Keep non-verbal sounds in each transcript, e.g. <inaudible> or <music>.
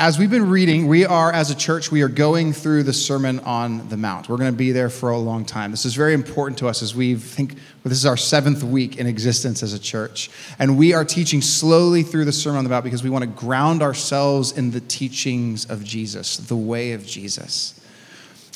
as we've been reading, we are, as a church, we are going through the Sermon on the Mount. We're going to be there for a long time. This is very important to us as we think well, this is our seventh week in existence as a church. And we are teaching slowly through the Sermon on the Mount because we want to ground ourselves in the teachings of Jesus, the way of Jesus.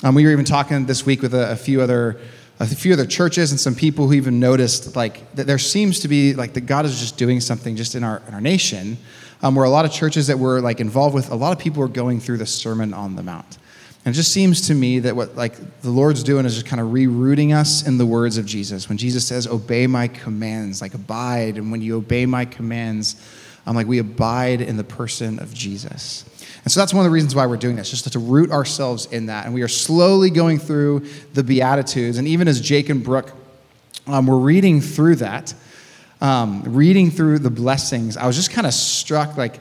Um, we were even talking this week with a, a few other a few other churches and some people who even noticed like that there seems to be like that God is just doing something just in our in our nation um, where a lot of churches that we're like involved with, a lot of people are going through the Sermon on the Mount. And it just seems to me that what like the Lord's doing is just kind of rerouting us in the words of Jesus. When Jesus says, "Obey my commands," like abide, and when you obey my commands, I'm like we abide in the person of Jesus. And so that's one of the reasons why we're doing this, just to root ourselves in that. And we are slowly going through the Beatitudes, and even as Jake and Brooke, um, we're reading through that um, reading through the blessings, I was just kind of struck like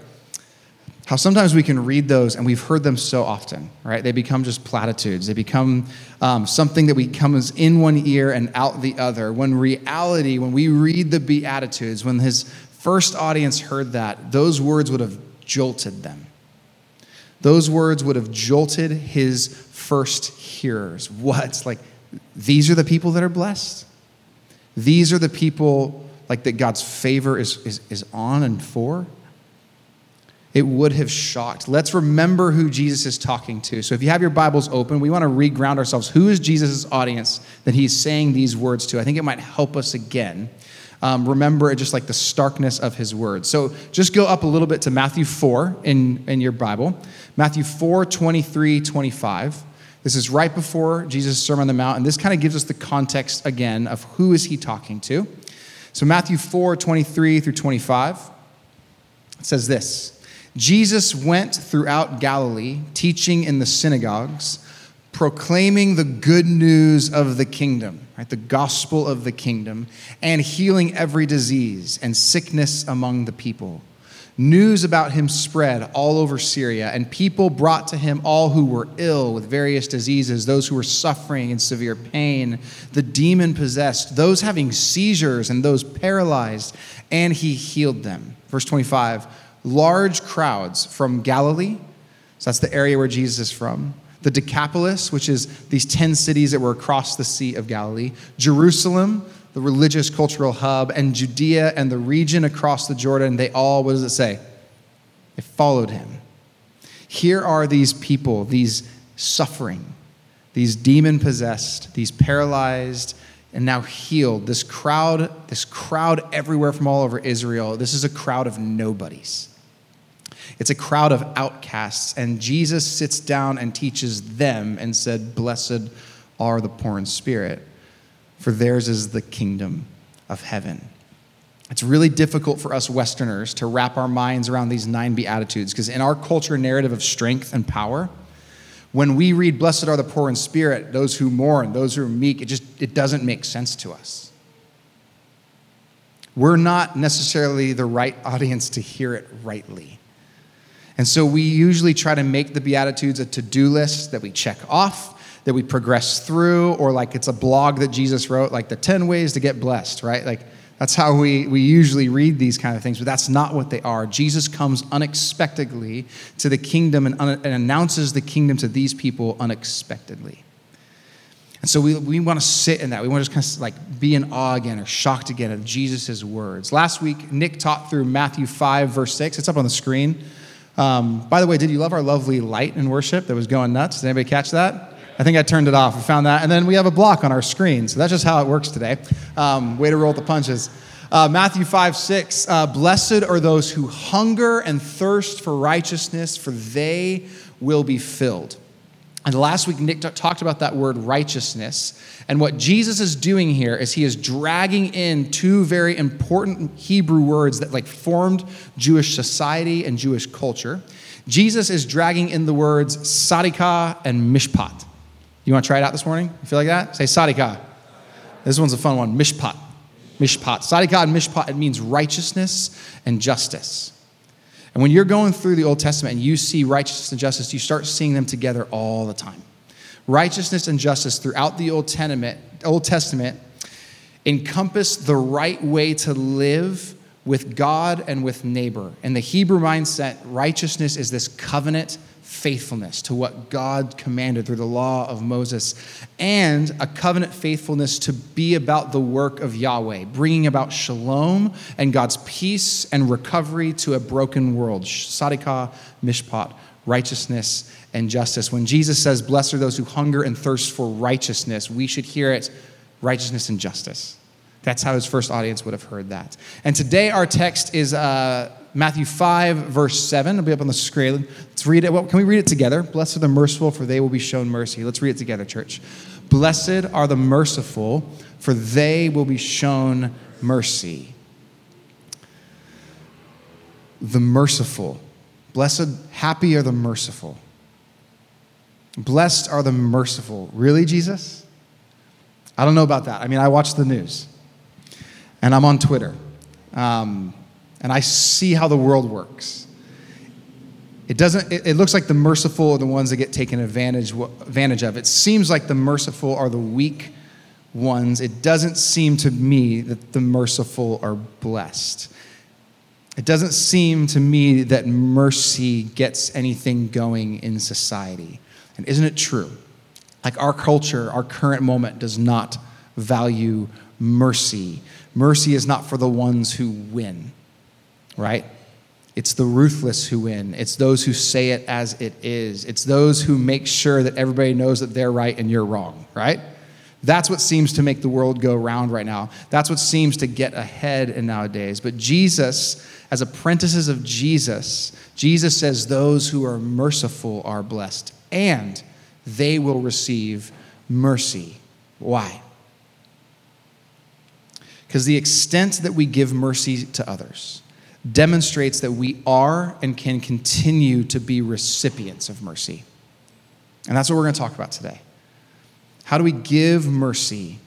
how sometimes we can read those and we've heard them so often, right? They become just platitudes. They become um, something that we comes in one ear and out the other. When reality, when we read the Beatitudes, when his first audience heard that, those words would have jolted them. Those words would have jolted his first hearers. What? Like, these are the people that are blessed? These are the people like that God's favor is, is, is on and for, it would have shocked. Let's remember who Jesus is talking to. So if you have your Bibles open, we want to reground ourselves. Who is Jesus' audience that he's saying these words to? I think it might help us again. Um, remember just like the starkness of his words. So just go up a little bit to Matthew 4 in, in your Bible. Matthew 4, 23, 25. This is right before Jesus' Sermon on the Mount, and this kind of gives us the context again of who is he talking to. So, Matthew 4 23 through 25 it says this Jesus went throughout Galilee, teaching in the synagogues, proclaiming the good news of the kingdom, right, the gospel of the kingdom, and healing every disease and sickness among the people. News about him spread all over Syria, and people brought to him all who were ill with various diseases, those who were suffering in severe pain, the demon possessed, those having seizures, and those paralyzed, and he healed them. Verse 25 large crowds from Galilee, so that's the area where Jesus is from, the Decapolis, which is these 10 cities that were across the Sea of Galilee, Jerusalem, the religious cultural hub, and Judea and the region across the Jordan, they all, what does it say? They followed him. Here are these people, these suffering, these demon possessed, these paralyzed, and now healed. This crowd, this crowd everywhere from all over Israel, this is a crowd of nobodies. It's a crowd of outcasts, and Jesus sits down and teaches them and said, Blessed are the poor in spirit for theirs is the kingdom of heaven. It's really difficult for us Westerners to wrap our minds around these nine Beatitudes because in our culture narrative of strength and power, when we read, Blessed are the poor in spirit, those who mourn, those who are meek, it just it doesn't make sense to us. We're not necessarily the right audience to hear it rightly. And so we usually try to make the Beatitudes a to do list that we check off that we progress through, or like it's a blog that Jesus wrote, like the 10 ways to get blessed, right? Like that's how we, we usually read these kind of things, but that's not what they are. Jesus comes unexpectedly to the kingdom and, un- and announces the kingdom to these people unexpectedly. And so we, we want to sit in that. We want to just kind of like be in awe again or shocked again of Jesus' words. Last week, Nick taught through Matthew 5, verse 6. It's up on the screen. Um, by the way, did you love our lovely light in worship that was going nuts? Did anybody catch that? I think I turned it off. We found that. And then we have a block on our screen. So that's just how it works today. Um, way to roll the punches. Uh, Matthew 5, 6. Uh, Blessed are those who hunger and thirst for righteousness, for they will be filled. And last week, Nick talked about that word righteousness. And what Jesus is doing here is he is dragging in two very important Hebrew words that like formed Jewish society and Jewish culture. Jesus is dragging in the words sadika and mishpat. You want to try it out this morning? You feel like that? Say sadika. This one's a fun one. Mishpat. Mishpat. Sadika and mishpat, it means righteousness and justice. And when you're going through the Old Testament and you see righteousness and justice, you start seeing them together all the time. Righteousness and justice throughout the Old Testament, Old Testament encompass the right way to live with God and with neighbor. In the Hebrew mindset, righteousness is this covenant faithfulness to what God commanded through the law of Moses, and a covenant faithfulness to be about the work of Yahweh, bringing about shalom and God's peace and recovery to a broken world. Sadikah, mishpat, righteousness and justice. When Jesus says, Blessed are those who hunger and thirst for righteousness, we should hear it righteousness and justice. That's how his first audience would have heard that. And today our text is uh, Matthew 5, verse 7. It'll be up on the screen. Let's read it. Well, can we read it together? Blessed are the merciful, for they will be shown mercy. Let's read it together, church. Blessed are the merciful, for they will be shown mercy. The merciful. Blessed, happy are the merciful. Blessed are the merciful. Really, Jesus? I don't know about that. I mean, I watch the news and I'm on Twitter um, and I see how the world works. It doesn't, it, it, looks like the merciful are the ones that get taken advantage, advantage of. It seems like the merciful are the weak ones. It doesn't seem to me that the merciful are blessed. It doesn't seem to me that mercy gets anything going in society. And isn't it true? Like our culture, our current moment does not value mercy. Mercy is not for the ones who win, right? It's the ruthless who win. It's those who say it as it is. It's those who make sure that everybody knows that they're right and you're wrong, right? That's what seems to make the world go round right now. That's what seems to get ahead in nowadays. But Jesus, as apprentices of Jesus, Jesus says those who are merciful are blessed and they will receive mercy. Why? Because the extent that we give mercy to others demonstrates that we are and can continue to be recipients of mercy. And that's what we're going to talk about today. How do we give mercy?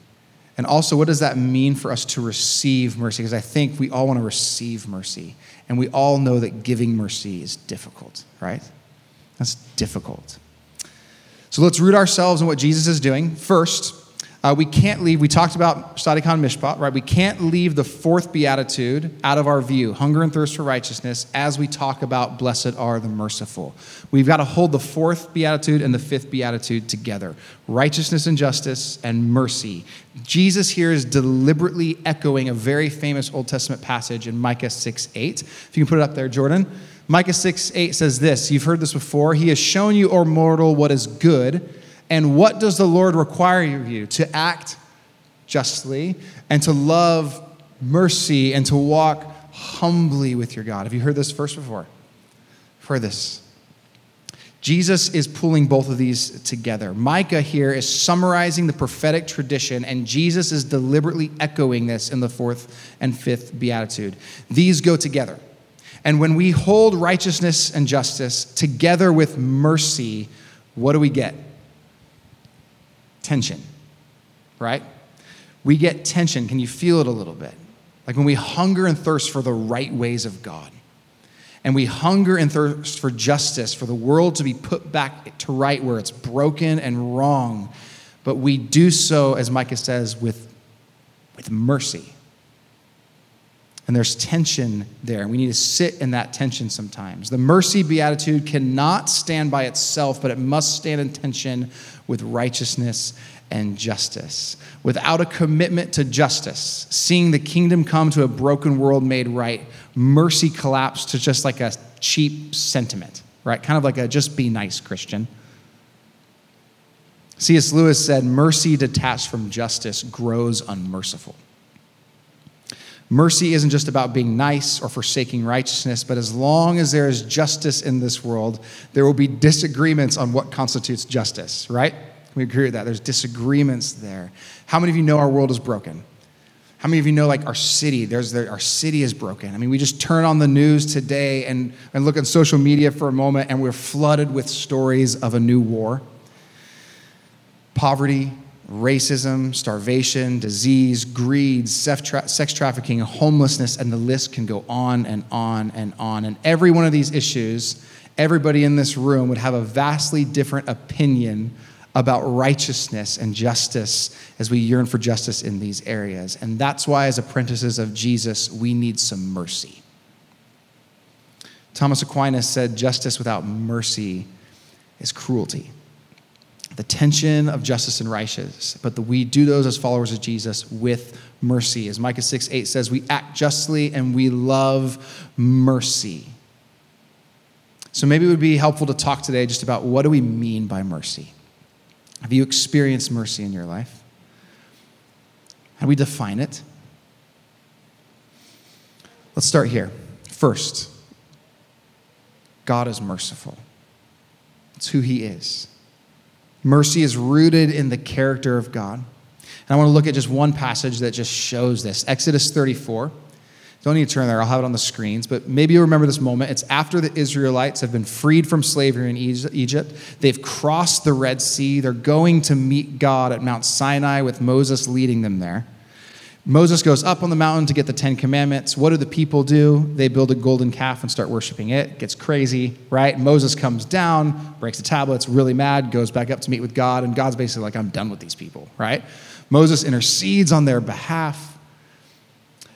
And also, what does that mean for us to receive mercy? Because I think we all want to receive mercy. And we all know that giving mercy is difficult, right? That's difficult. So let's root ourselves in what Jesus is doing. First, uh, we can't leave, we talked about Sadikah Mishpat, right? We can't leave the fourth beatitude out of our view, hunger and thirst for righteousness, as we talk about blessed are the merciful. We've got to hold the fourth beatitude and the fifth beatitude together righteousness and justice and mercy. Jesus here is deliberately echoing a very famous Old Testament passage in Micah 6 8. If you can put it up there, Jordan. Micah 6 8 says this You've heard this before. He has shown you, O mortal, what is good and what does the Lord require of you? To act justly and to love mercy and to walk humbly with your God. Have you heard this verse before? Heard this. Jesus is pulling both of these together. Micah here is summarizing the prophetic tradition, and Jesus is deliberately echoing this in the fourth and fifth beatitude. These go together. And when we hold righteousness and justice together with mercy, what do we get? Tension, right? We get tension. Can you feel it a little bit? Like when we hunger and thirst for the right ways of God, and we hunger and thirst for justice, for the world to be put back to right where it's broken and wrong, but we do so, as Micah says, with, with mercy. And there's tension there, we need to sit in that tension sometimes. The mercy beatitude cannot stand by itself, but it must stand in tension with righteousness and justice. Without a commitment to justice, seeing the kingdom come to a broken world made right, mercy collapsed to just like a cheap sentiment, right? Kind of like a just be nice Christian. C.S. Lewis said, Mercy detached from justice grows unmerciful. Mercy isn't just about being nice or forsaking righteousness, but as long as there is justice in this world, there will be disagreements on what constitutes justice, right? We agree with that. There's disagreements there. How many of you know our world is broken? How many of you know, like, our city? There's the, our city is broken. I mean, we just turn on the news today and, and look at social media for a moment, and we're flooded with stories of a new war. Poverty, racism, starvation, disease, greed, sex trafficking, homelessness, and the list can go on and on and on. And every one of these issues, everybody in this room would have a vastly different opinion about righteousness and justice as we yearn for justice in these areas. And that's why, as apprentices of Jesus, we need some mercy. Thomas Aquinas said, Justice without mercy is cruelty. The tension of justice and righteousness, but the, we do those as followers of Jesus with mercy. As Micah 6 8 says, we act justly and we love mercy. So maybe it would be helpful to talk today just about what do we mean by mercy? Have you experienced mercy in your life? How do we define it? Let's start here. First, God is merciful. It's who He is. Mercy is rooted in the character of God. And I want to look at just one passage that just shows this Exodus 34. Don't need to turn there, I'll have it on the screens. But maybe you remember this moment. It's after the Israelites have been freed from slavery in Egypt. They've crossed the Red Sea. They're going to meet God at Mount Sinai with Moses leading them there. Moses goes up on the mountain to get the Ten Commandments. What do the people do? They build a golden calf and start worshiping it. Gets crazy, right? Moses comes down, breaks the tablets, really mad, goes back up to meet with God, and God's basically like, I'm done with these people, right? Moses intercedes on their behalf.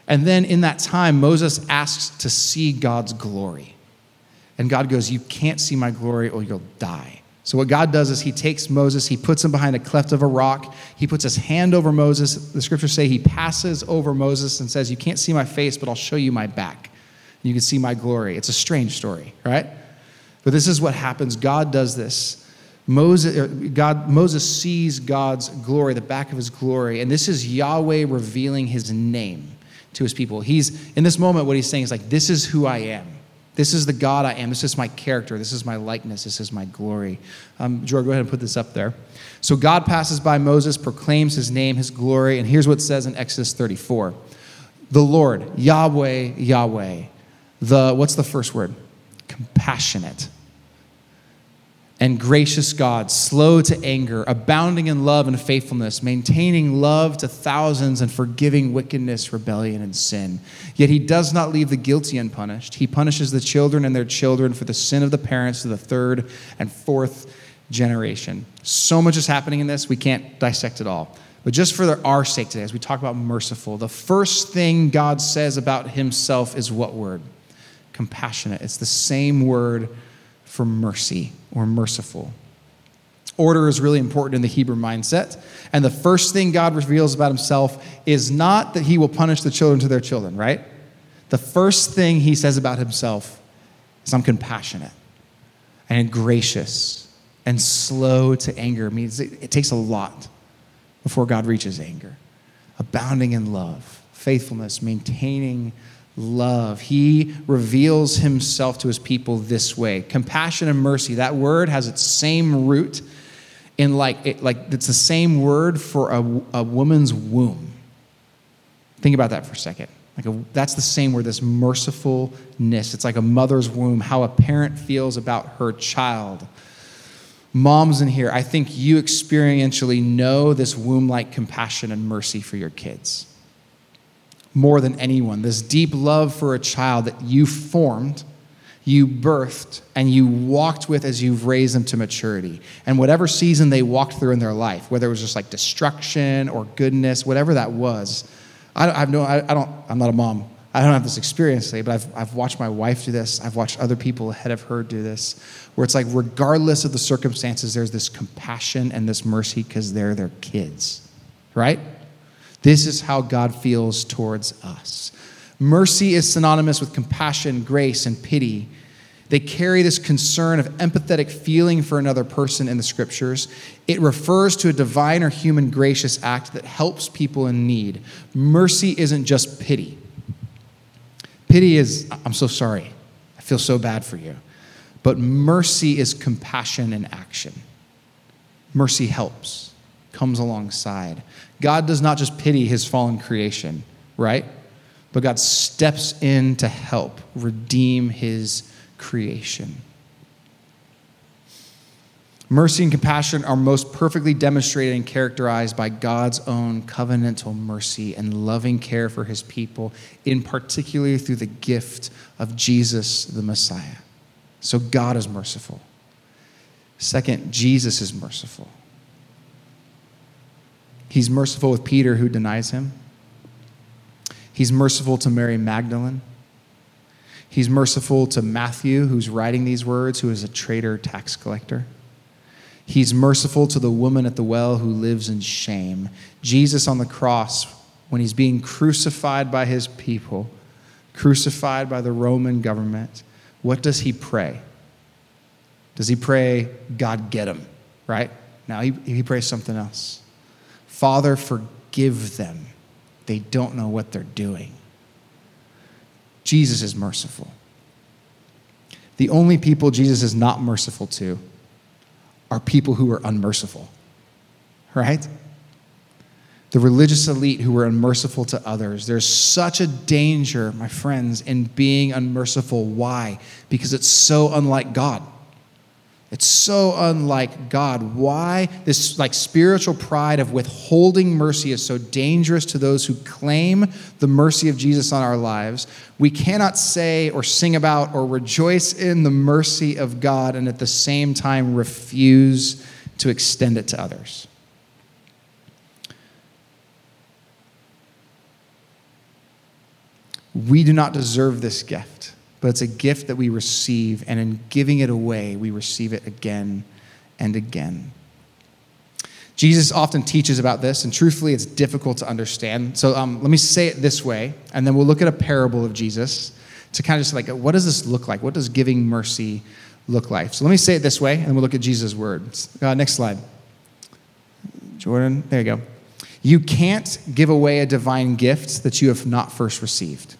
And then in that time, Moses asks to see God's glory. And God goes, You can't see my glory or you'll die. So, what God does is He takes Moses, He puts him behind a cleft of a rock, He puts His hand over Moses. The scriptures say He passes over Moses and says, You can't see my face, but I'll show you my back. You can see my glory. It's a strange story, right? But this is what happens. God does this. Moses, er, God, Moses sees God's glory, the back of his glory, and this is Yahweh revealing his name to his people. He's, in this moment, what he's saying is like, This is who I am. This is the God I am. This is my character. This is my likeness. This is my glory. Um, George, go ahead and put this up there. So God passes by Moses, proclaims his name, his glory, and here's what it says in Exodus 34 The Lord, Yahweh, Yahweh. The, what's the first word? Compassionate and gracious God, slow to anger, abounding in love and faithfulness, maintaining love to thousands, and forgiving wickedness, rebellion, and sin. Yet he does not leave the guilty unpunished. He punishes the children and their children for the sin of the parents to the third and fourth generation. So much is happening in this, we can't dissect it all. But just for our sake today, as we talk about merciful, the first thing God says about himself is what word? Compassionate. It's the same word for mercy or merciful. Order is really important in the Hebrew mindset. And the first thing God reveals about himself is not that he will punish the children to their children, right? The first thing he says about himself is I'm compassionate and gracious and slow to anger. It means it, it takes a lot before God reaches anger. Abounding in love, faithfulness, maintaining love. He reveals himself to his people this way. Compassion and mercy, that word has its same root in like, it, like it's the same word for a, a woman's womb. Think about that for a second. Like a, that's the same word, this mercifulness. It's like a mother's womb, how a parent feels about her child. Moms in here, I think you experientially know this womb like compassion and mercy for your kids more than anyone. This deep love for a child that you formed, you birthed, and you walked with as you've raised them to maturity. And whatever season they walked through in their life, whether it was just like destruction or goodness, whatever that was, I, don't, I have no, I, I don't, I'm not a mom. I don't have this experience today, but I've, I've watched my wife do this. I've watched other people ahead of her do this, where it's like, regardless of the circumstances, there's this compassion and this mercy because they're their kids, right? This is how God feels towards us. Mercy is synonymous with compassion, grace, and pity. They carry this concern of empathetic feeling for another person in the scriptures. It refers to a divine or human gracious act that helps people in need. Mercy isn't just pity. Pity is, I'm so sorry. I feel so bad for you. But mercy is compassion in action. Mercy helps, comes alongside. God does not just pity his fallen creation, right? But God steps in to help redeem his creation. Mercy and compassion are most perfectly demonstrated and characterized by God's own covenantal mercy and loving care for his people, in particular through the gift of Jesus the Messiah. So God is merciful. Second, Jesus is merciful. He's merciful with Peter, who denies him. He's merciful to Mary Magdalene. He's merciful to Matthew, who's writing these words, who is a traitor tax collector. He's merciful to the woman at the well who lives in shame. Jesus on the cross, when he's being crucified by his people, crucified by the Roman government, what does he pray? Does he pray, God, get him, right? Now he, he prays something else. Father, forgive them. They don't know what they're doing. Jesus is merciful. The only people Jesus is not merciful to are people who are unmerciful, right? The religious elite who were unmerciful to others. There's such a danger, my friends, in being unmerciful. Why? Because it's so unlike God. It's so unlike God. Why this like spiritual pride of withholding mercy is so dangerous to those who claim the mercy of Jesus on our lives. We cannot say or sing about or rejoice in the mercy of God and at the same time refuse to extend it to others. We do not deserve this gift but it's a gift that we receive, and in giving it away, we receive it again and again. Jesus often teaches about this, and truthfully, it's difficult to understand. So um, let me say it this way, and then we'll look at a parable of Jesus to kind of just like, what does this look like? What does giving mercy look like? So let me say it this way, and we'll look at Jesus' words. Uh, next slide. Jordan, there you go. You can't give away a divine gift that you have not first received.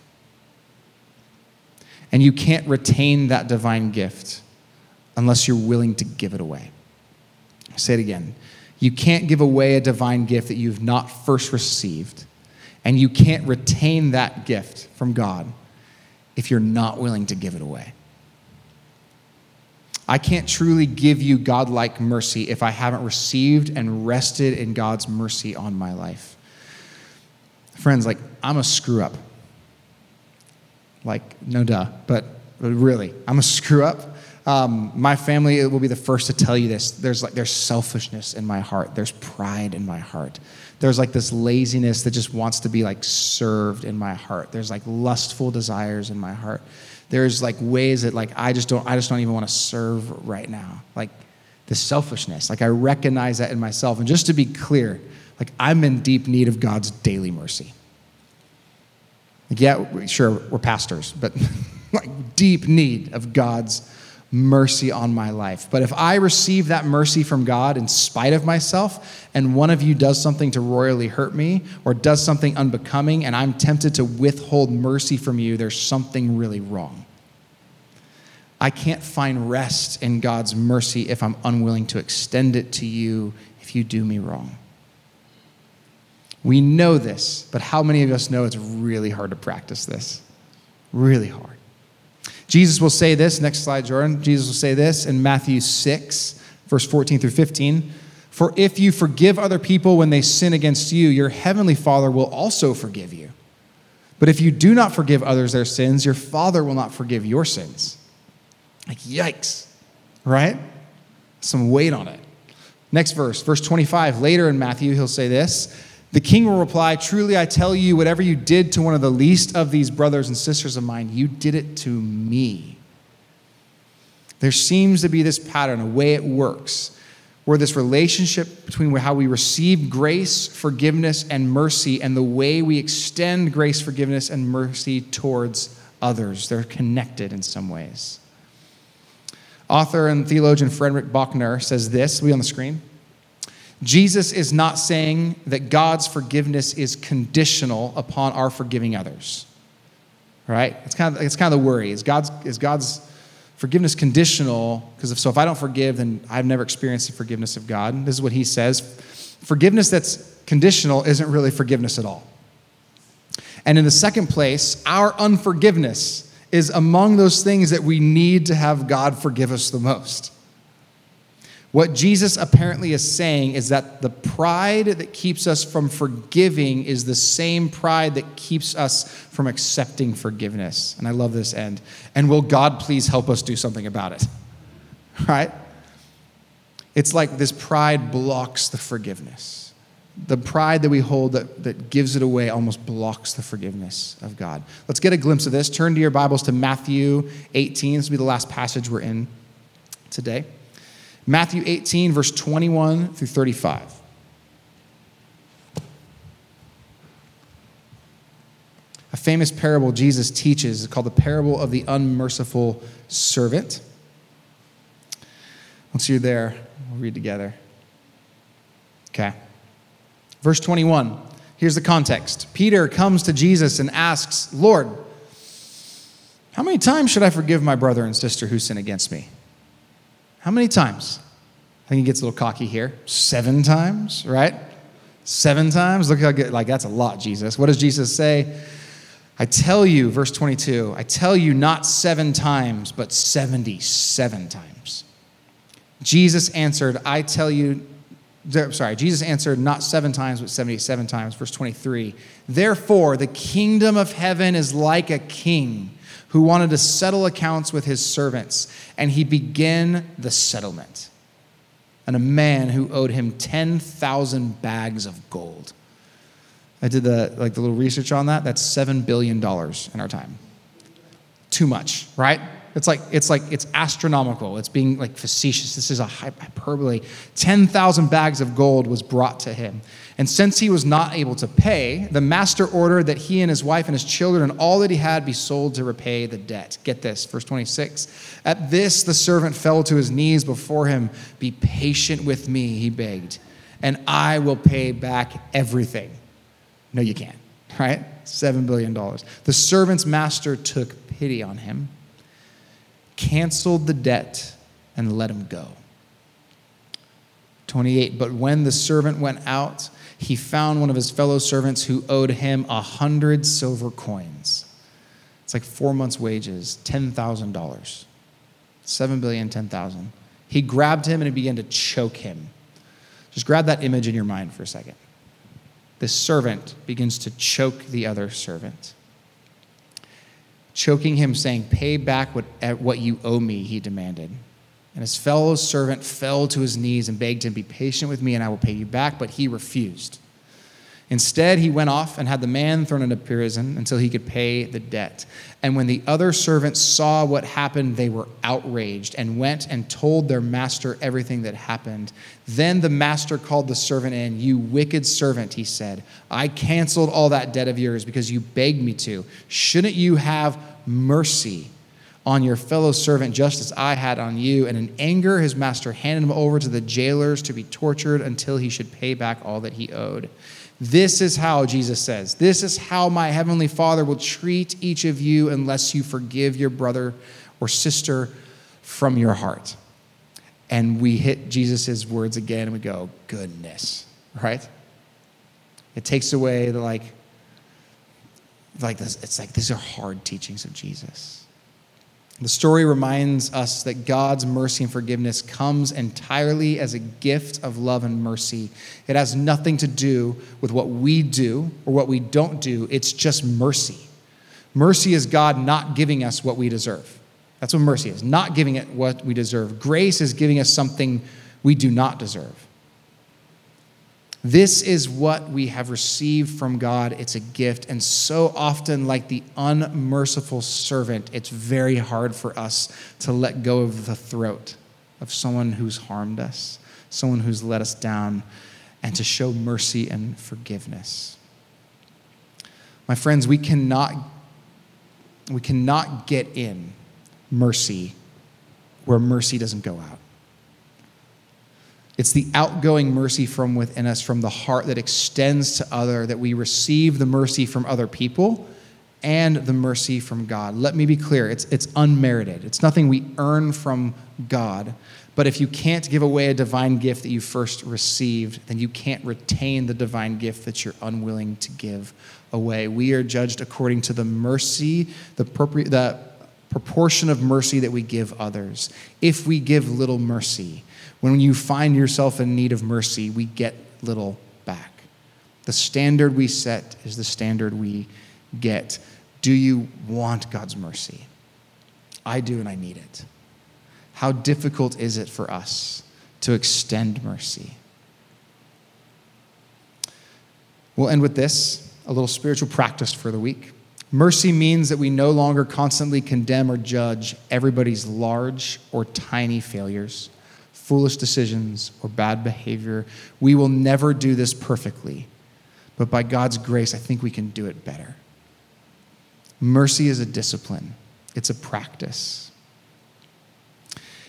And you can't retain that divine gift unless you're willing to give it away. I'll say it again. You can't give away a divine gift that you've not first received. And you can't retain that gift from God if you're not willing to give it away. I can't truly give you godlike mercy if I haven't received and rested in God's mercy on my life. Friends, like, I'm a screw up. Like, no duh, but, really, I'm a screw up. Um, my family will be the first to tell you this. There's like there's selfishness in my heart. There's pride in my heart. There's like this laziness that just wants to be like served in my heart. There's like lustful desires in my heart. There's like ways that like I just don't I just don't even want to serve right now. Like the selfishness. Like I recognize that in myself. And just to be clear, like I'm in deep need of God's daily mercy. Like, yeah, sure, we're pastors, but <laughs> like deep need of God's mercy on my life. But if I receive that mercy from God in spite of myself, and one of you does something to royally hurt me or does something unbecoming, and I'm tempted to withhold mercy from you, there's something really wrong. I can't find rest in God's mercy if I'm unwilling to extend it to you if you do me wrong. We know this, but how many of us know it's really hard to practice this? Really hard. Jesus will say this, next slide, Jordan. Jesus will say this in Matthew 6, verse 14 through 15. For if you forgive other people when they sin against you, your heavenly Father will also forgive you. But if you do not forgive others their sins, your Father will not forgive your sins. Like, yikes, right? Some weight on it. Next verse, verse 25. Later in Matthew, he'll say this the king will reply, Truly I tell you, whatever you did to one of the least of these brothers and sisters of mine, you did it to me. There seems to be this pattern, a way it works, where this relationship between how we receive grace, forgiveness, and mercy, and the way we extend grace, forgiveness, and mercy towards others, they're connected in some ways. Author and theologian Frederick Buechner says this, will be on the screen. Jesus is not saying that God's forgiveness is conditional upon our forgiving others. Right? It's kind of, it's kind of the worry. Is God's, is God's forgiveness conditional? Because if so, if I don't forgive, then I've never experienced the forgiveness of God. This is what he says. Forgiveness that's conditional isn't really forgiveness at all. And in the second place, our unforgiveness is among those things that we need to have God forgive us the most. What Jesus apparently is saying is that the pride that keeps us from forgiving is the same pride that keeps us from accepting forgiveness. And I love this end. And will God please help us do something about it? <laughs> Right? It's like this pride blocks the forgiveness. the pride that we hold that, that gives it away almost blocks the forgiveness of God. Let's get a glimpse of this. Turn to your Bibles to Matthew 18. This will be the last passage we're in today. Matthew 18, verse 21 through 35. A famous parable Jesus teaches is called the parable of the unmerciful servant. Once you're there, we'll read together. Okay. Verse 21. Here's the context. Peter comes to Jesus and asks, Lord, how many times should I forgive my brother and sister who sin against me? How many times? I think he gets a little cocky here. Seven times, right? Seven times? Look how good, like that's a lot, Jesus. What does Jesus say? I tell you, verse 22, I tell you not seven times, but 77 times. Jesus answered, I tell you, sorry, Jesus answered not seven times, but 77 times. Verse 23. Therefore, the kingdom of heaven is like a king who wanted to settle accounts with his servants, and he began the settlement. And a man who owed him 10,000 bags of gold. I did the like the little research on that. That's seven billion dollars in our time. Too much, right? It's like it's like it's astronomical. It's being like facetious. This is a hyperbole. Ten thousand bags of gold was brought to him, and since he was not able to pay, the master ordered that he and his wife and his children and all that he had be sold to repay the debt. Get this, verse twenty-six. At this, the servant fell to his knees before him. Be patient with me, he begged, and I will pay back everything. No, you can't, right? $7 billion. The servant's master took pity on him, canceled the debt, and let him go. 28. But when the servant went out, he found one of his fellow servants who owed him a hundred silver coins. It's like four months' wages, $10,000. 7 billion, 10,000. He grabbed him and he began to choke him. Just grab that image in your mind for a second the servant begins to choke the other servant. Choking him, saying, Pay back what, what you owe me, he demanded. And his fellow servant fell to his knees and begged him, Be patient with me, and I will pay you back. But he refused. Instead, he went off and had the man thrown into prison until he could pay the debt. And when the other servants saw what happened, they were outraged and went and told their master everything that happened. Then the master called the servant in. You wicked servant, he said, I canceled all that debt of yours because you begged me to. Shouldn't you have mercy? On your fellow servant just as I had on you. And in anger, his master handed him over to the jailers to be tortured until he should pay back all that he owed. This is how, Jesus says, this is how my heavenly Father will treat each of you unless you forgive your brother or sister from your heart. And we hit Jesus' words again and we go, goodness, right? It takes away the like, like this, it's like these are hard teachings of Jesus. The story reminds us that God's mercy and forgiveness comes entirely as a gift of love and mercy. It has nothing to do with what we do or what we don't do, it's just mercy. Mercy is God not giving us what we deserve. That's what mercy is, not giving it what we deserve. Grace is giving us something we do not deserve. This is what we have received from God. It's a gift. And so often, like the unmerciful servant, it's very hard for us to let go of the throat of someone who's harmed us, someone who's let us down, and to show mercy and forgiveness. My friends, we cannot, we cannot get in mercy where mercy doesn't go out. It's the outgoing mercy from within us, from the heart that extends to other, that we receive the mercy from other people and the mercy from God. Let me be clear it's, it's unmerited, it's nothing we earn from God. But if you can't give away a divine gift that you first received, then you can't retain the divine gift that you're unwilling to give away. We are judged according to the mercy, the, the proportion of mercy that we give others. If we give little mercy, when you find yourself in need of mercy, we get little back. The standard we set is the standard we get. Do you want God's mercy? I do, and I need it. How difficult is it for us to extend mercy? We'll end with this a little spiritual practice for the week. Mercy means that we no longer constantly condemn or judge everybody's large or tiny failures, foolish decisions, or bad behavior. We will never do this perfectly, but by God's grace, I think we can do it better. Mercy is a discipline, it's a practice.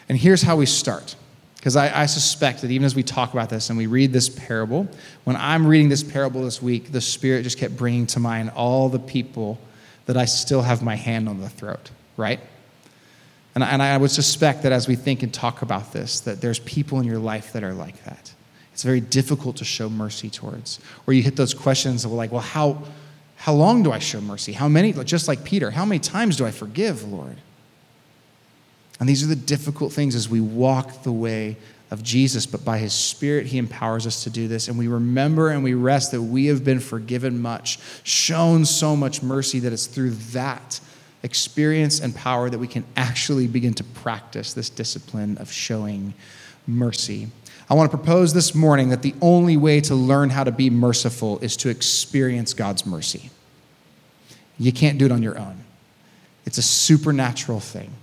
And here's how we start. Because I, I, suspect that even as we talk about this and we read this parable, when I'm reading this parable this week, the Spirit just kept bringing to mind all the people that I still have my hand on the throat, right? And, and I would suspect that as we think and talk about this, that there's people in your life that are like that. It's very difficult to show mercy towards. Or you hit those questions of like, well, how, how long do I show mercy? How many, just like Peter, how many times do I forgive, Lord? And these are the difficult things as we walk the way of Jesus, but by his Spirit, he empowers us to do this. And we remember and we rest that we have been forgiven much, shown so much mercy that it's through that experience and power that we can actually begin to practice this discipline of showing mercy. I want to propose this morning that the only way to learn how to be merciful is to experience God's mercy. You can't do it on your own, it's a supernatural thing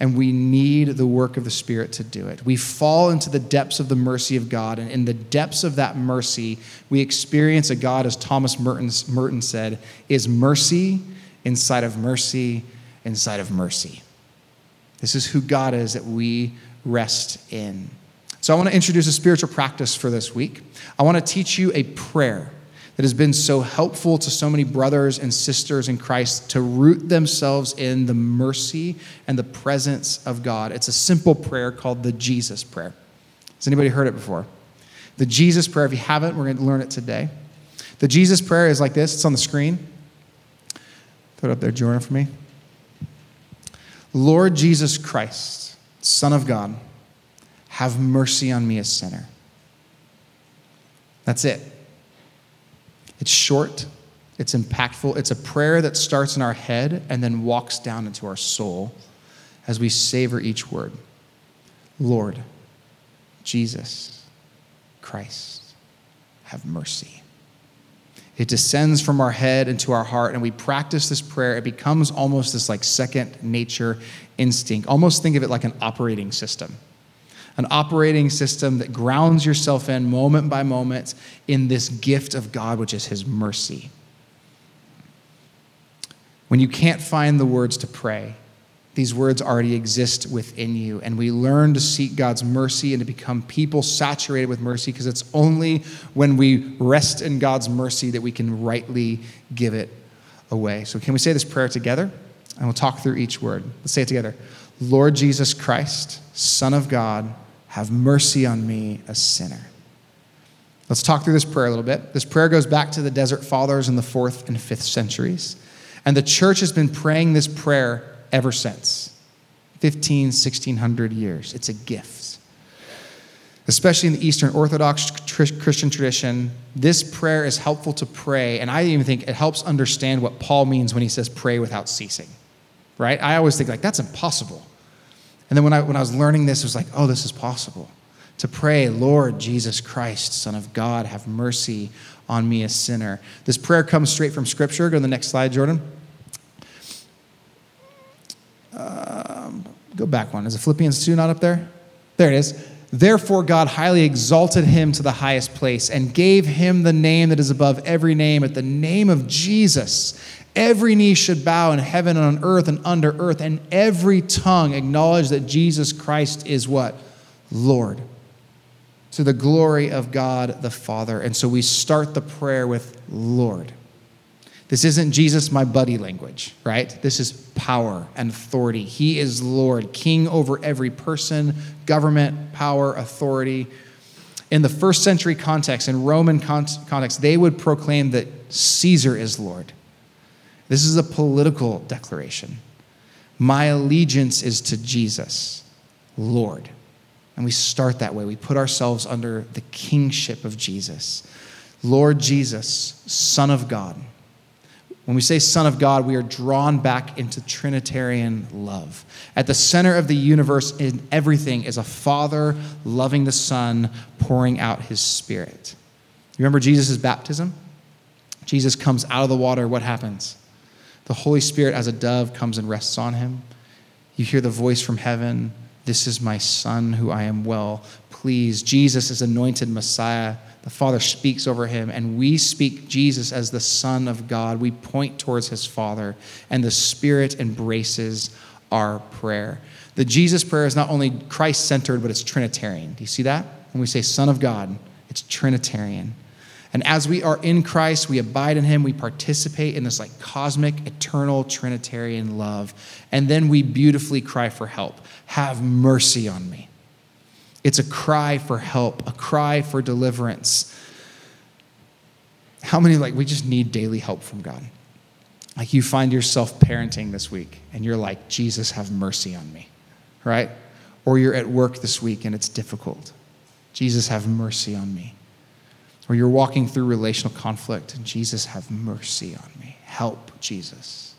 and we need the work of the Spirit to do it. We fall into the depths of the mercy of God, and in the depths of that mercy, we experience a God, as Thomas Merton, Merton said, is mercy inside of mercy inside of mercy. This is who God is that we rest in. So, I want to introduce a spiritual practice for this week. I want to teach you a prayer that has been so helpful to so many brothers and sisters in Christ to root themselves in the mercy and the presence of God. It's a simple prayer called the Jesus Prayer. Has anybody heard it before? The Jesus Prayer, if you haven't, we're going to learn it today. The Jesus Prayer is like this it's on the screen. Throw it up there, Jordan, for me. Lord Jesus Christ, Son of God, have mercy on me, a sinner. That's it. It's short, it's impactful. It's a prayer that starts in our head and then walks down into our soul as we savor each word. Lord, Jesus, Christ, have mercy. It descends from our head into our heart, and we practice this prayer. It becomes almost this like second nature instinct. Almost think of it like an operating system an operating system that grounds yourself in moment by moment in this gift of God, which is His mercy. When you can't find the words to pray, these words already exist within you. And we learn to seek God's mercy and to become people saturated with mercy because it's only when we rest in God's mercy that we can rightly give it away. So, can we say this prayer together? And we'll talk through each word. Let's say it together. Lord Jesus Christ, Son of God, have mercy on me, a sinner. Let's talk through this prayer a little bit. This prayer goes back to the Desert Fathers in the fourth and fifth centuries. And the church has been praying this prayer ever since 15, 1600 years. It's a gift. Especially in the Eastern Orthodox Christian tradition, this prayer is helpful to pray. And I even think it helps understand what Paul means when he says pray without ceasing right? I always think like that's impossible. And then when I when I was learning this, it was like, oh, this is possible. To pray, Lord Jesus Christ, Son of God, have mercy on me, a sinner. This prayer comes straight from Scripture. Go to the next slide, Jordan. Um, go back one. Is it Philippians 2 not up there? There it is. Therefore, God highly exalted him to the highest place and gave him the name that is above every name. At the name of Jesus, Every knee should bow in heaven and on earth and under earth, and every tongue acknowledge that Jesus Christ is what? Lord. To the glory of God the Father. And so we start the prayer with Lord. This isn't Jesus, my buddy language, right? This is power and authority. He is Lord, king over every person, government, power, authority. In the first century context, in Roman context, they would proclaim that Caesar is Lord. This is a political declaration. My allegiance is to Jesus, Lord. And we start that way. We put ourselves under the kingship of Jesus. Lord Jesus, Son of God. When we say Son of God, we are drawn back into Trinitarian love. At the center of the universe in everything is a Father loving the Son, pouring out his Spirit. You remember Jesus' baptism? Jesus comes out of the water. What happens? The Holy Spirit, as a dove, comes and rests on him. You hear the voice from heaven This is my Son who I am well pleased. Jesus is anointed Messiah. The Father speaks over him, and we speak Jesus as the Son of God. We point towards his Father, and the Spirit embraces our prayer. The Jesus prayer is not only Christ centered, but it's Trinitarian. Do you see that? When we say Son of God, it's Trinitarian. And as we are in Christ, we abide in Him, we participate in this like cosmic, eternal, Trinitarian love. And then we beautifully cry for help. Have mercy on me. It's a cry for help, a cry for deliverance. How many, like, we just need daily help from God? Like, you find yourself parenting this week and you're like, Jesus, have mercy on me, right? Or you're at work this week and it's difficult. Jesus, have mercy on me. Or you're walking through relational conflict and Jesus, have mercy on me. Help, Jesus.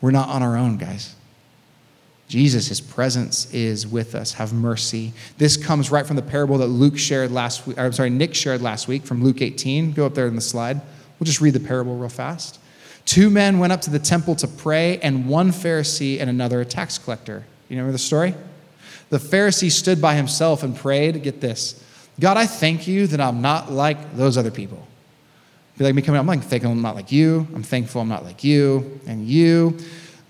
We're not on our own, guys. Jesus, his presence is with us. Have mercy. This comes right from the parable that Luke shared last week. I'm sorry, Nick shared last week from Luke 18. Go up there in the slide. We'll just read the parable real fast. Two men went up to the temple to pray, and one Pharisee and another a tax collector. You remember the story? The Pharisee stood by himself and prayed. Get this God, I thank you that I'm not like those other people. Be like me coming. I'm like thankful I'm not like you. I'm thankful I'm not like you and you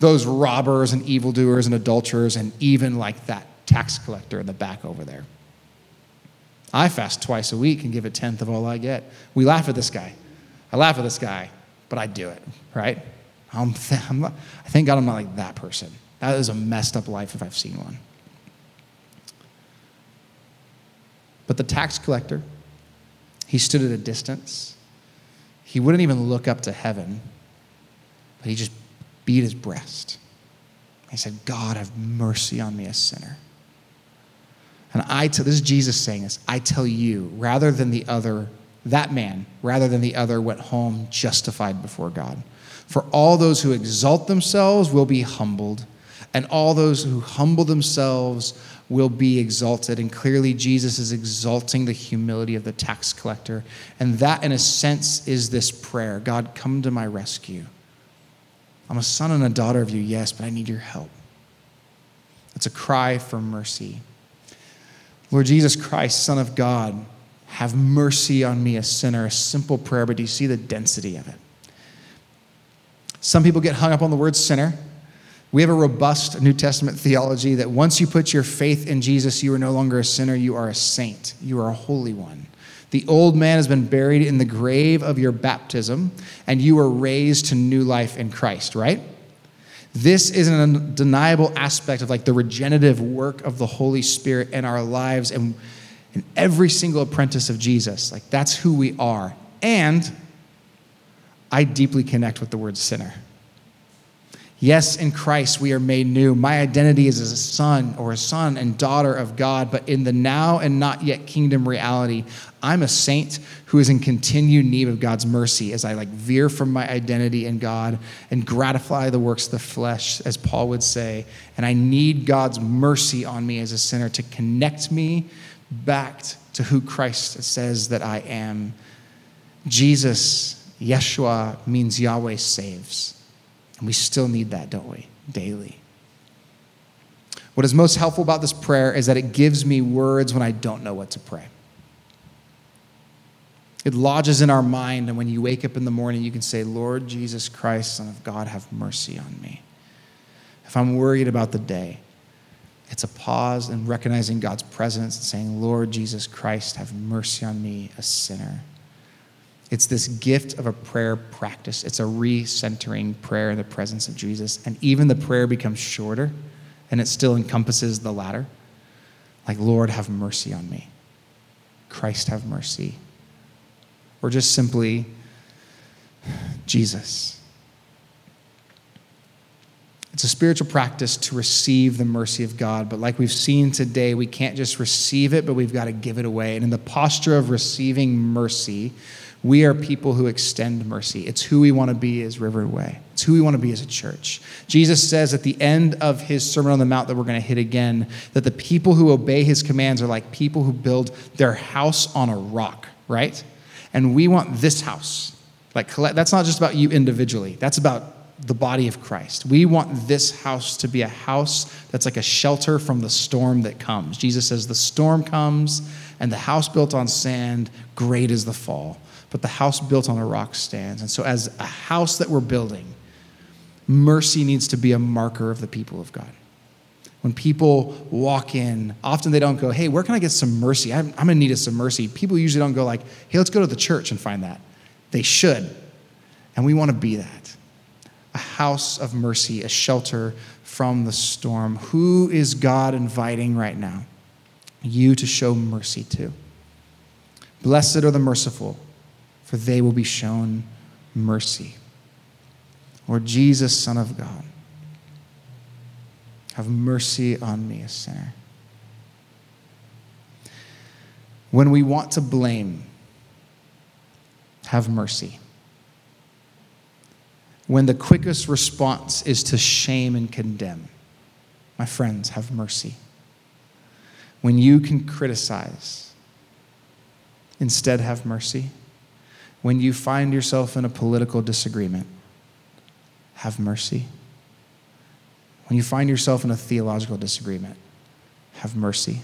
those robbers and evildoers and adulterers and even like that tax collector in the back over there. I fast twice a week and give a tenth of all I get. We laugh at this guy. I laugh at this guy, but I do it, right? I'm th- I'm not, I thank God I'm not like that person. That is a messed up life if I've seen one. But the tax collector, he stood at a distance. He wouldn't even look up to heaven, but he just beat his breast. He said, God, have mercy on me, a sinner. And I tell, this is Jesus saying this, I tell you, rather than the other, that man, rather than the other, went home justified before God. For all those who exalt themselves will be humbled, and all those who humble themselves will be exalted. And clearly, Jesus is exalting the humility of the tax collector. And that, in a sense, is this prayer God, come to my rescue. I'm a son and a daughter of you, yes, but I need your help. It's a cry for mercy. Lord Jesus Christ, Son of God, have mercy on me, a sinner. A simple prayer, but do you see the density of it? Some people get hung up on the word sinner. We have a robust New Testament theology that once you put your faith in Jesus, you are no longer a sinner, you are a saint, you are a holy one. The old man has been buried in the grave of your baptism, and you are raised to new life in Christ, right? This is an undeniable aspect of like the regenerative work of the Holy Spirit in our lives and in every single apprentice of Jesus. Like that's who we are. And I deeply connect with the word sinner. Yes, in Christ we are made new. My identity is as a son or a son and daughter of God, but in the now and not yet kingdom reality, I'm a saint who is in continued need of God's mercy as I like veer from my identity in God and gratify the works of the flesh, as Paul would say. And I need God's mercy on me as a sinner to connect me back to who Christ says that I am. Jesus, Yeshua, means Yahweh saves. And we still need that, don't we? Daily. What is most helpful about this prayer is that it gives me words when I don't know what to pray. It lodges in our mind, and when you wake up in the morning, you can say, Lord Jesus Christ, Son of God, have mercy on me. If I'm worried about the day, it's a pause and recognizing God's presence and saying, Lord Jesus Christ, have mercy on me, a sinner. It's this gift of a prayer practice. It's a recentering prayer in the presence of Jesus. And even the prayer becomes shorter and it still encompasses the latter. Like, Lord, have mercy on me. Christ, have mercy. Or just simply, Jesus. It's a spiritual practice to receive the mercy of God, but like we've seen today, we can't just receive it, but we've got to give it away. And in the posture of receiving mercy, we are people who extend mercy. It's who we want to be as River Way. It's who we want to be as a church. Jesus says at the end of his Sermon on the Mount that we're going to hit again that the people who obey his commands are like people who build their house on a rock, right? And we want this house Like, that's not just about you individually, that's about the body of Christ. We want this house to be a house that's like a shelter from the storm that comes. Jesus says, The storm comes, and the house built on sand, great is the fall. But the house built on a rock stands. And so, as a house that we're building, mercy needs to be a marker of the people of God. When people walk in, often they don't go, Hey, where can I get some mercy? I'm, I'm need some mercy. People usually don't go, like, Hey, let's go to the church and find that. They should. And we want to be that a house of mercy, a shelter from the storm. Who is God inviting right now? You to show mercy to. Blessed are the merciful, for they will be shown mercy. Lord Jesus, Son of God, have mercy on me, a sinner. When we want to blame, have mercy when the quickest response is to shame and condemn. My friends, have mercy. When you can criticize, instead have mercy. When you find yourself in a political disagreement, have mercy. When you find yourself in a theological disagreement, have mercy.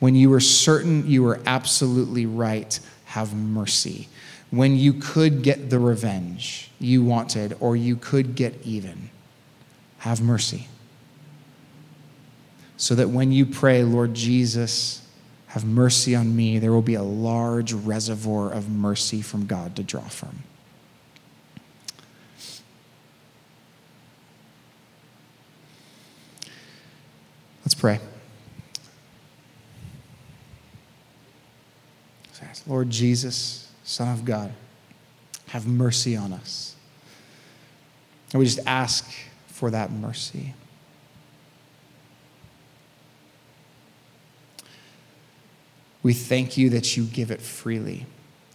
When you are certain you are absolutely right, have mercy when you could get the revenge you wanted or you could get even. Have mercy. So that when you pray, Lord Jesus, have mercy on me, there will be a large reservoir of mercy from God to draw from. Let's pray. Lord Jesus, Son of God, have mercy on us. And we just ask for that mercy. We thank you that you give it freely.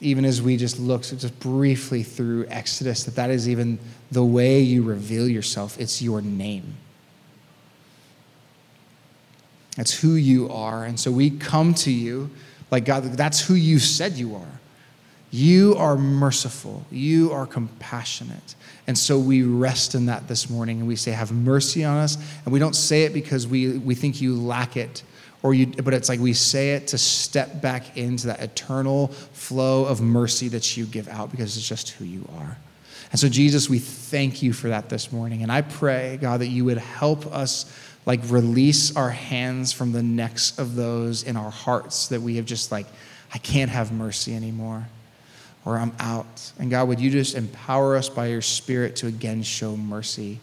Even as we just looked just briefly through Exodus, that that is even the way you reveal yourself. It's your name. That's who you are. And so we come to you like God, that's who you said you are. You are merciful. You are compassionate. And so we rest in that this morning and we say, Have mercy on us. And we don't say it because we, we think you lack it, or you, but it's like we say it to step back into that eternal flow of mercy that you give out because it's just who you are. And so, Jesus, we thank you for that this morning. And I pray, God, that you would help us like release our hands from the necks of those in our hearts that we have just like, I can't have mercy anymore or I'm out. And God, would you just empower us by your Spirit to again show mercy,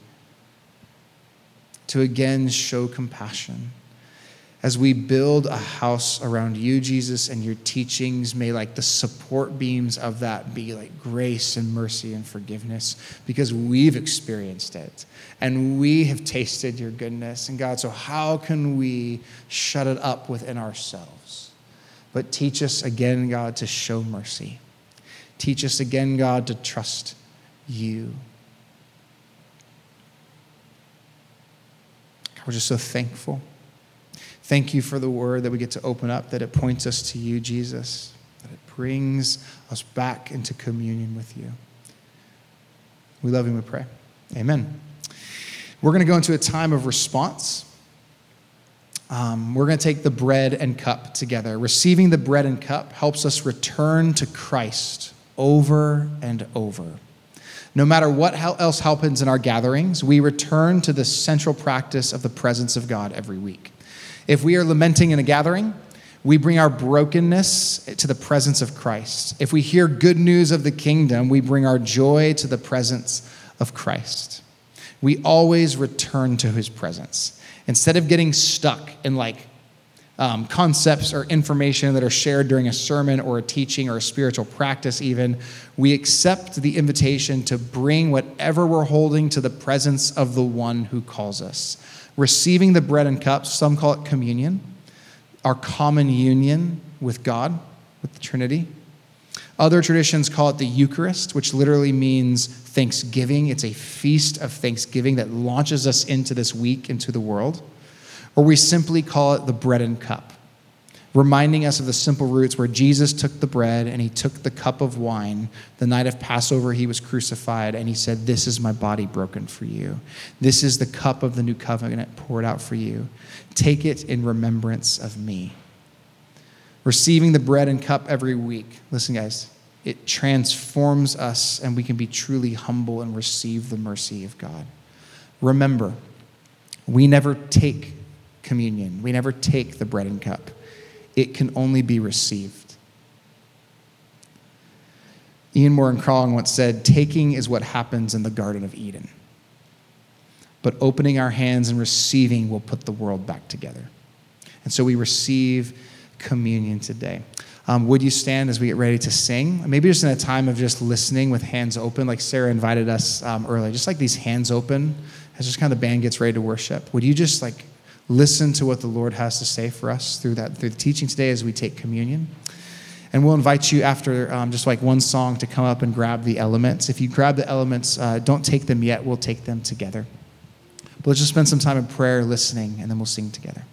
to again show compassion. As we build a house around you, Jesus, and your teachings, may like the support beams of that be like grace and mercy and forgiveness because we've experienced it and we have tasted your goodness. And God, so how can we shut it up within ourselves? But teach us again, God, to show mercy. Teach us again, God, to trust you. we're just so thankful. Thank you for the word that we get to open up, that it points us to you, Jesus, that it brings us back into communion with you. We love you and we pray. Amen. We're going to go into a time of response. Um, we're going to take the bread and cup together. Receiving the bread and cup helps us return to Christ over and over. No matter what else happens in our gatherings, we return to the central practice of the presence of God every week. If we are lamenting in a gathering, we bring our brokenness to the presence of Christ. If we hear good news of the kingdom, we bring our joy to the presence of Christ. We always return to his presence. Instead of getting stuck in like um, concepts or information that are shared during a sermon or a teaching or a spiritual practice, even, we accept the invitation to bring whatever we're holding to the presence of the one who calls us. Receiving the bread and cups, some call it communion, our common union with God, with the Trinity. Other traditions call it the Eucharist, which literally means thanksgiving. It's a feast of thanksgiving that launches us into this week, into the world or we simply call it the bread and cup. Reminding us of the simple roots where Jesus took the bread and he took the cup of wine. The night of Passover, he was crucified, and he said, This is my body broken for you. This is the cup of the new covenant poured out for you. Take it in remembrance of me. Receiving the bread and cup every week, listen, guys, it transforms us, and we can be truly humble and receive the mercy of God. Remember, we never take communion, we never take the bread and cup it can only be received. Ian Morgan Cron once said, Taking is what happens in the Garden of Eden. But opening our hands and receiving will put the world back together. And so we receive communion today. Um, would you stand as we get ready to sing? Maybe just in a time of just listening with hands open, like Sarah invited us um, earlier, just like these hands open, as just kind of the band gets ready to worship. Would you just like listen to what the Lord has to say for us through that through the teaching today as we take communion. And we'll invite you after um, just like one song to come up and grab the elements. If you grab the elements, uh, don't take them yet. We'll take them together. But let's just spend some time in prayer, listening, and then we'll sing together.